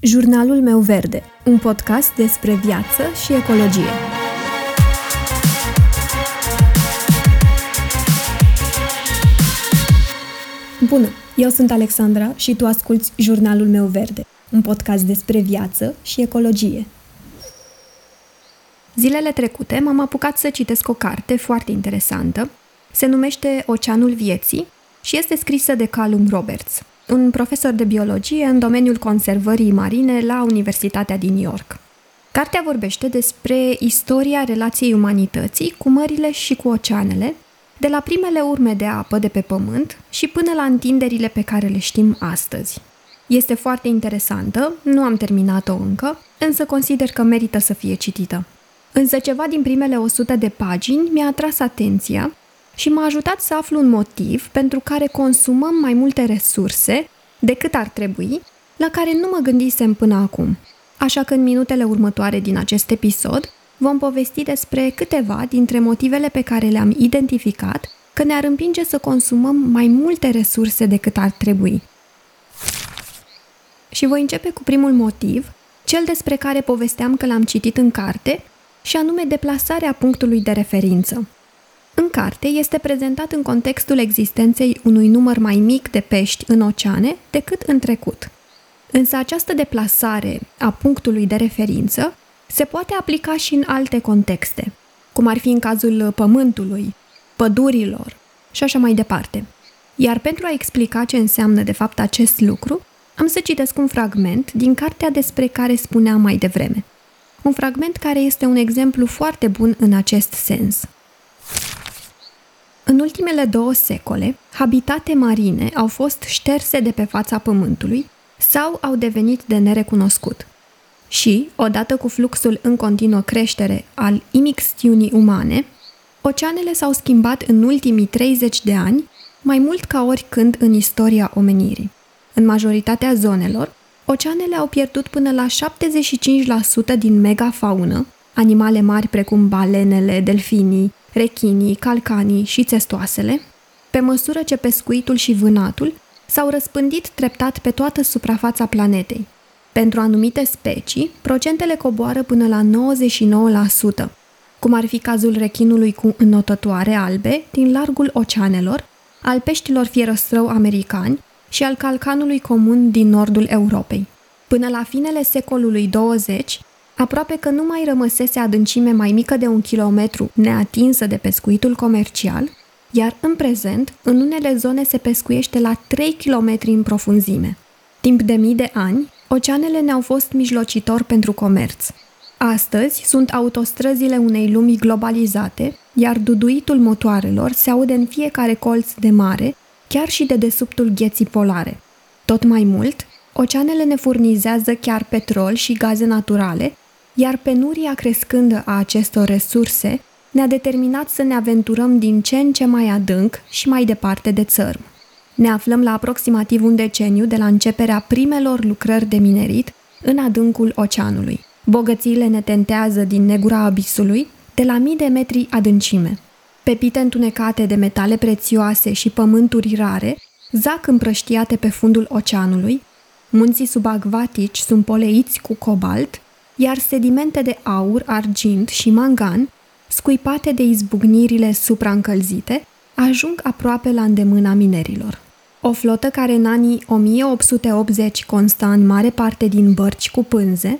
Jurnalul meu verde, un podcast despre viață și ecologie. Bună, eu sunt Alexandra și tu asculți Jurnalul meu verde, un podcast despre viață și ecologie. Zilele trecute m-am apucat să citesc o carte foarte interesantă. Se numește Oceanul Vieții și este scrisă de Callum Roberts, un profesor de biologie în domeniul conservării marine la Universitatea din New York. Cartea vorbește despre istoria relației umanității cu mările și cu oceanele, de la primele urme de apă de pe pământ și până la întinderile pe care le știm astăzi. Este foarte interesantă, nu am terminat-o încă, însă consider că merită să fie citită. Însă ceva din primele 100 de pagini mi-a atras atenția și m-a ajutat să aflu un motiv pentru care consumăm mai multe resurse decât ar trebui, la care nu mă gândisem până acum. Așa că în minutele următoare din acest episod vom povesti despre câteva dintre motivele pe care le-am identificat că ne-ar împinge să consumăm mai multe resurse decât ar trebui. Și voi începe cu primul motiv, cel despre care povesteam că l-am citit în carte, și anume deplasarea punctului de referință. În carte este prezentat în contextul existenței unui număr mai mic de pești în oceane decât în trecut. Însă această deplasare a punctului de referință se poate aplica și în alte contexte, cum ar fi în cazul pământului, pădurilor și așa mai departe. Iar pentru a explica ce înseamnă de fapt acest lucru, am să citesc un fragment din cartea despre care spuneam mai devreme. Un fragment care este un exemplu foarte bun în acest sens. În ultimele două secole, habitate marine au fost șterse de pe fața pământului sau au devenit de nerecunoscut. Și, odată cu fluxul în continuă creștere al imixtiunii umane, oceanele s-au schimbat în ultimii 30 de ani mai mult ca oricând în istoria omenirii. În majoritatea zonelor, oceanele au pierdut până la 75% din megafaună, animale mari precum balenele, delfinii, rechinii, calcanii și țestoasele, pe măsură ce pescuitul și vânatul s-au răspândit treptat pe toată suprafața planetei. Pentru anumite specii, procentele coboară până la 99%, cum ar fi cazul rechinului cu înotătoare albe din largul oceanelor, al peștilor fierăstrău americani și al calcanului comun din nordul Europei. Până la finele secolului 20, Aproape că nu mai rămăsese adâncime mai mică de un kilometru neatinsă de pescuitul comercial, iar în prezent, în unele zone se pescuiește la 3 km în profunzime. Timp de mii de ani, oceanele ne-au fost mijlocitor pentru comerț. Astăzi sunt autostrăzile unei lumi globalizate, iar duduitul motoarelor se aude în fiecare colț de mare, chiar și de desubtul gheții polare. Tot mai mult, oceanele ne furnizează chiar petrol și gaze naturale, iar penuria crescândă a acestor resurse ne-a determinat să ne aventurăm din ce în ce mai adânc și mai departe de țărm. Ne aflăm la aproximativ un deceniu de la începerea primelor lucrări de minerit în adâncul oceanului. Bogățiile ne tentează din negura abisului, de la mii de metri adâncime. Pepite întunecate de metale prețioase și pământuri rare zac împrăștiate pe fundul oceanului, munții subacvatici sunt poleiți cu cobalt iar sedimente de aur, argint și mangan, scuipate de izbucnirile supraîncălzite, ajung aproape la îndemâna minerilor. O flotă care în anii 1880 consta în mare parte din bărci cu pânze,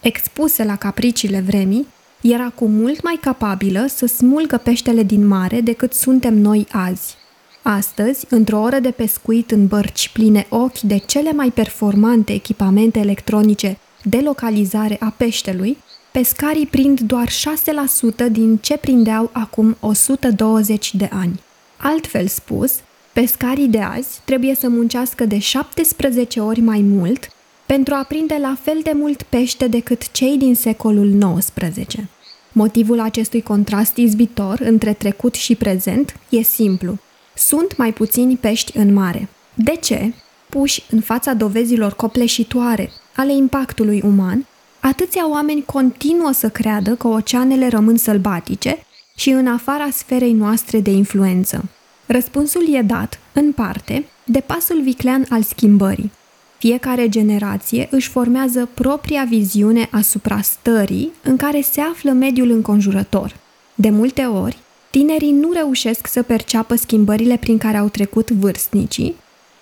expuse la capriciile vremii, era cu mult mai capabilă să smulgă peștele din mare decât suntem noi azi. Astăzi, într-o oră de pescuit în bărci pline ochi de cele mai performante echipamente electronice de localizare a peștelui, pescarii prind doar 6% din ce prindeau acum 120 de ani. Altfel spus, pescarii de azi trebuie să muncească de 17 ori mai mult pentru a prinde la fel de mult pește decât cei din secolul XIX. Motivul acestui contrast izbitor între trecut și prezent e simplu. Sunt mai puțini pești în mare. De ce? Puși în fața dovezilor copleșitoare ale impactului uman, atâția oameni continuă să creadă că oceanele rămân sălbatice și în afara sferei noastre de influență. Răspunsul e dat, în parte, de pasul viclean al schimbării. Fiecare generație își formează propria viziune asupra stării în care se află mediul înconjurător. De multe ori, tinerii nu reușesc să perceapă schimbările prin care au trecut vârstnicii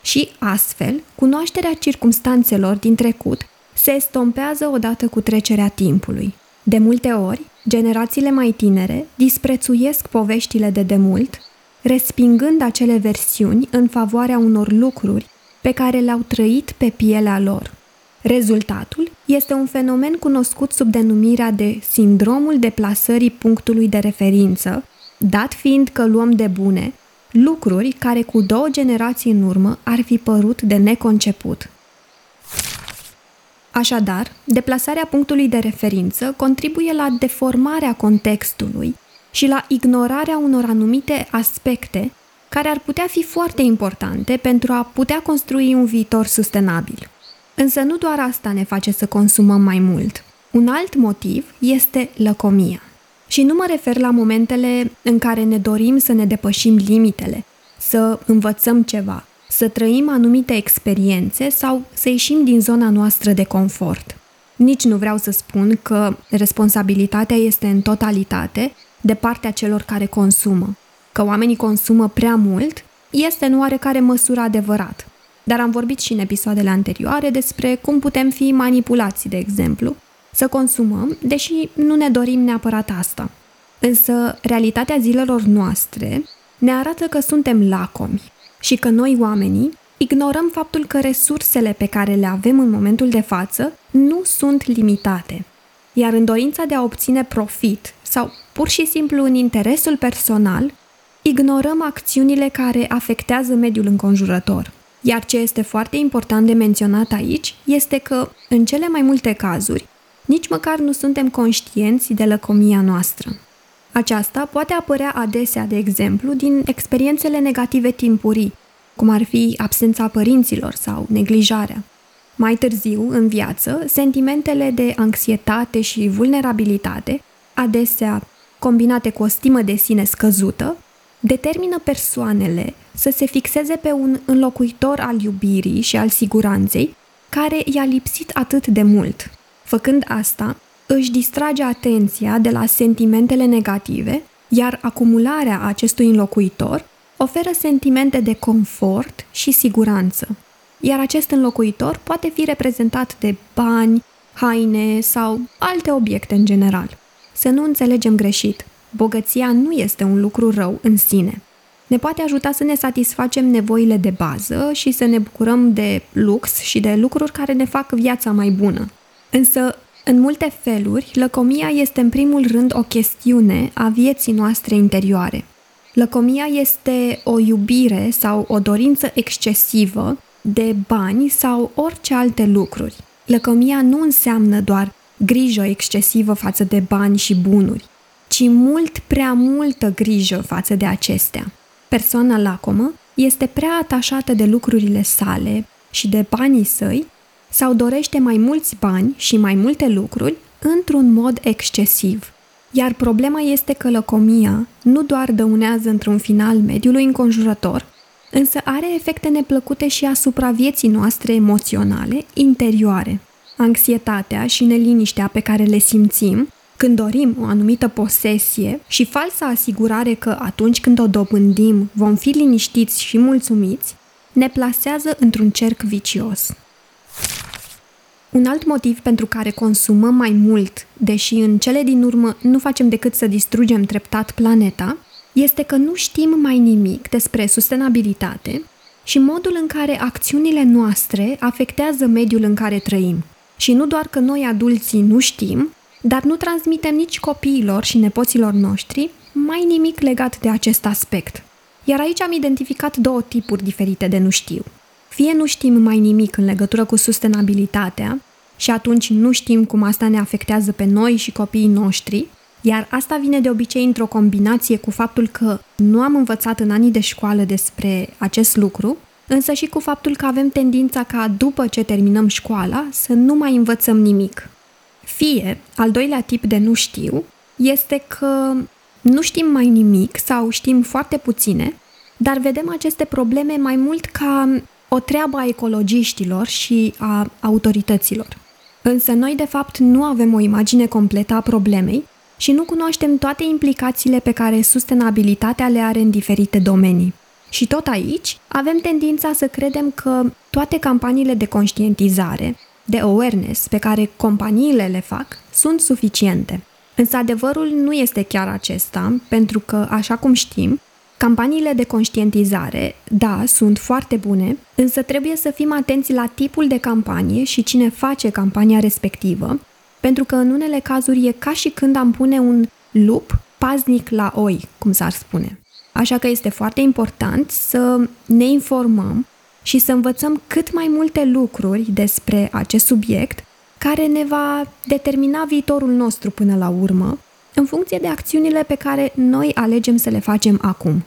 și, astfel, cunoașterea circumstanțelor din trecut se estompează odată cu trecerea timpului. De multe ori, generațiile mai tinere disprețuiesc poveștile de demult, respingând acele versiuni în favoarea unor lucruri pe care le-au trăit pe pielea lor. Rezultatul este un fenomen cunoscut sub denumirea de sindromul deplasării punctului de referință, dat fiind că luăm de bune lucruri care cu două generații în urmă ar fi părut de neconceput. Așadar, deplasarea punctului de referință contribuie la deformarea contextului și la ignorarea unor anumite aspecte care ar putea fi foarte importante pentru a putea construi un viitor sustenabil. Însă nu doar asta ne face să consumăm mai mult. Un alt motiv este lăcomia. Și nu mă refer la momentele în care ne dorim să ne depășim limitele, să învățăm ceva, să trăim anumite experiențe sau să ieșim din zona noastră de confort. Nici nu vreau să spun că responsabilitatea este în totalitate de partea celor care consumă. Că oamenii consumă prea mult este în oarecare măsură adevărat. Dar am vorbit și în episoadele anterioare despre cum putem fi manipulați, de exemplu, să consumăm, deși nu ne dorim neapărat asta. Însă, realitatea zilelor noastre ne arată că suntem lacomi și că noi, oamenii, ignorăm faptul că resursele pe care le avem în momentul de față nu sunt limitate. Iar în dorința de a obține profit sau pur și simplu în interesul personal, ignorăm acțiunile care afectează mediul înconjurător. Iar ce este foarte important de menționat aici este că, în cele mai multe cazuri, nici măcar nu suntem conștienți de lăcomia noastră. Aceasta poate apărea adesea, de exemplu, din experiențele negative timpurii, cum ar fi absența părinților sau neglijarea. Mai târziu, în viață, sentimentele de anxietate și vulnerabilitate, adesea combinate cu o stimă de sine scăzută, determină persoanele să se fixeze pe un înlocuitor al iubirii și al siguranței care i-a lipsit atât de mult. Făcând asta, își distrage atenția de la sentimentele negative, iar acumularea acestui înlocuitor oferă sentimente de confort și siguranță. Iar acest înlocuitor poate fi reprezentat de bani, haine sau alte obiecte în general. Să nu înțelegem greșit, bogăția nu este un lucru rău în sine. Ne poate ajuta să ne satisfacem nevoile de bază și să ne bucurăm de lux și de lucruri care ne fac viața mai bună. Însă, în multe feluri, lăcomia este în primul rând o chestiune a vieții noastre interioare. Lăcomia este o iubire sau o dorință excesivă de bani sau orice alte lucruri. Lăcomia nu înseamnă doar grijă excesivă față de bani și bunuri, ci mult prea multă grijă față de acestea. Persoana lacomă este prea atașată de lucrurile sale și de banii săi sau dorește mai mulți bani și mai multe lucruri într-un mod excesiv. Iar problema este că lăcomia nu doar dăunează într-un final mediului înconjurător, însă are efecte neplăcute și asupra vieții noastre emoționale, interioare. Anxietatea și neliniștea pe care le simțim când dorim o anumită posesie și falsa asigurare că atunci când o dobândim vom fi liniștiți și mulțumiți, ne plasează într-un cerc vicios. Un alt motiv pentru care consumăm mai mult, deși în cele din urmă nu facem decât să distrugem treptat planeta, este că nu știm mai nimic despre sustenabilitate și modul în care acțiunile noastre afectează mediul în care trăim. Și nu doar că noi adulții nu știm, dar nu transmitem nici copiilor și nepoților noștri mai nimic legat de acest aspect. Iar aici am identificat două tipuri diferite de nu știu. Fie nu știm mai nimic în legătură cu sustenabilitatea și atunci nu știm cum asta ne afectează pe noi și copiii noștri, iar asta vine de obicei într-o combinație cu faptul că nu am învățat în anii de școală despre acest lucru, însă și cu faptul că avem tendința ca după ce terminăm școala să nu mai învățăm nimic. Fie, al doilea tip de nu știu, este că nu știm mai nimic sau știm foarte puține, dar vedem aceste probleme mai mult ca o treabă a ecologiștilor și a autorităților. Însă noi, de fapt, nu avem o imagine completă a problemei și nu cunoaștem toate implicațiile pe care sustenabilitatea le are în diferite domenii. Și tot aici avem tendința să credem că toate campaniile de conștientizare, de awareness pe care companiile le fac, sunt suficiente. Însă adevărul nu este chiar acesta, pentru că, așa cum știm, campaniile de conștientizare, da, sunt foarte bune, însă trebuie să fim atenți la tipul de campanie și cine face campania respectivă, pentru că în unele cazuri e ca și când am pune un lup paznic la oi, cum s-ar spune. Așa că este foarte important să ne informăm și să învățăm cât mai multe lucruri despre acest subiect care ne va determina viitorul nostru până la urmă, în funcție de acțiunile pe care noi alegem să le facem acum.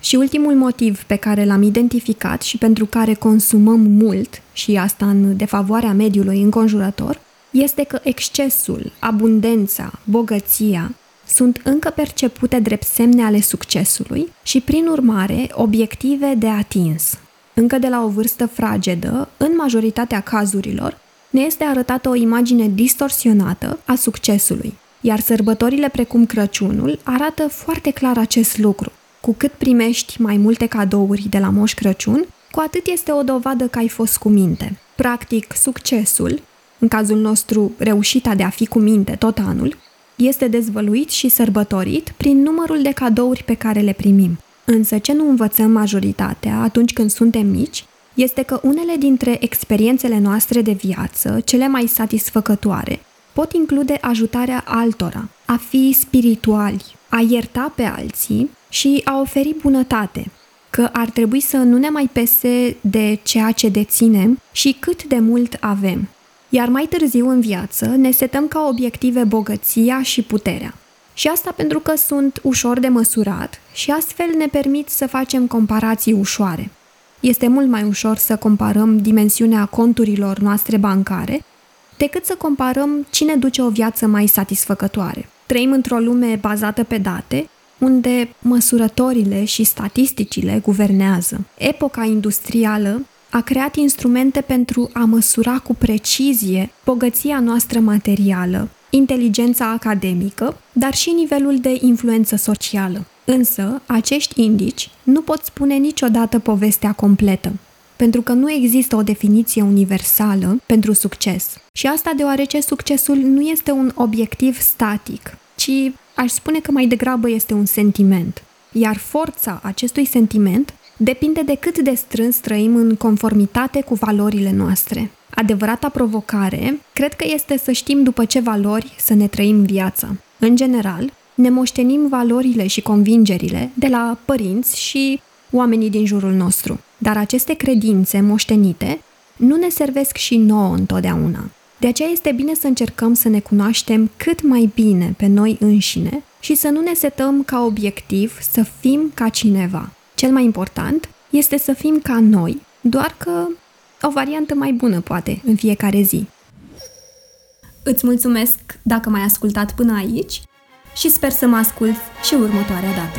Și ultimul motiv pe care l-am identificat și pentru care consumăm mult, și asta în defavoarea mediului înconjurător, este că excesul, abundența, bogăția sunt încă percepute drept semne ale succesului și, prin urmare, obiective de atins. Încă de la o vârstă fragedă, în majoritatea cazurilor, ne este arătată o imagine distorsionată a succesului, iar sărbătorile precum Crăciunul arată foarte clar acest lucru. Cu cât primești mai multe cadouri de la Moș Crăciun, cu atât este o dovadă că ai fost cu minte. Practic, succesul, în cazul nostru reușita de a fi cu minte tot anul, este dezvăluit și sărbătorit prin numărul de cadouri pe care le primim. Însă ce nu învățăm majoritatea atunci când suntem mici este că unele dintre experiențele noastre de viață, cele mai satisfăcătoare, pot include ajutarea altora, a fi spirituali, a ierta pe alții și a oferi bunătate, că ar trebui să nu ne mai pese de ceea ce deținem și cât de mult avem. Iar mai târziu în viață ne setăm ca obiective bogăția și puterea. Și asta pentru că sunt ușor de măsurat și astfel ne permit să facem comparații ușoare. Este mult mai ușor să comparăm dimensiunea conturilor noastre bancare decât să comparăm cine duce o viață mai satisfăcătoare. Trăim într-o lume bazată pe date, unde măsurătorile și statisticile guvernează. Epoca industrială a creat instrumente pentru a măsura cu precizie bogăția noastră materială, inteligența academică, dar și nivelul de influență socială. Însă, acești indici nu pot spune niciodată povestea completă, pentru că nu există o definiție universală pentru succes. Și asta deoarece succesul nu este un obiectiv static, ci aș spune că mai degrabă este un sentiment. Iar forța acestui sentiment depinde de cât de strâns trăim în conformitate cu valorile noastre. Adevărata provocare, cred că este să știm după ce valori să ne trăim viața. În general, ne moștenim valorile și convingerile de la părinți și oamenii din jurul nostru. Dar aceste credințe moștenite nu ne servesc și nouă întotdeauna. De aceea este bine să încercăm să ne cunoaștem cât mai bine pe noi înșine și să nu ne setăm ca obiectiv să fim ca cineva. Cel mai important este să fim ca noi, doar că o variantă mai bună, poate, în fiecare zi. Îți mulțumesc dacă m-ai ascultat până aici și sper să mă ascult și următoarea dată.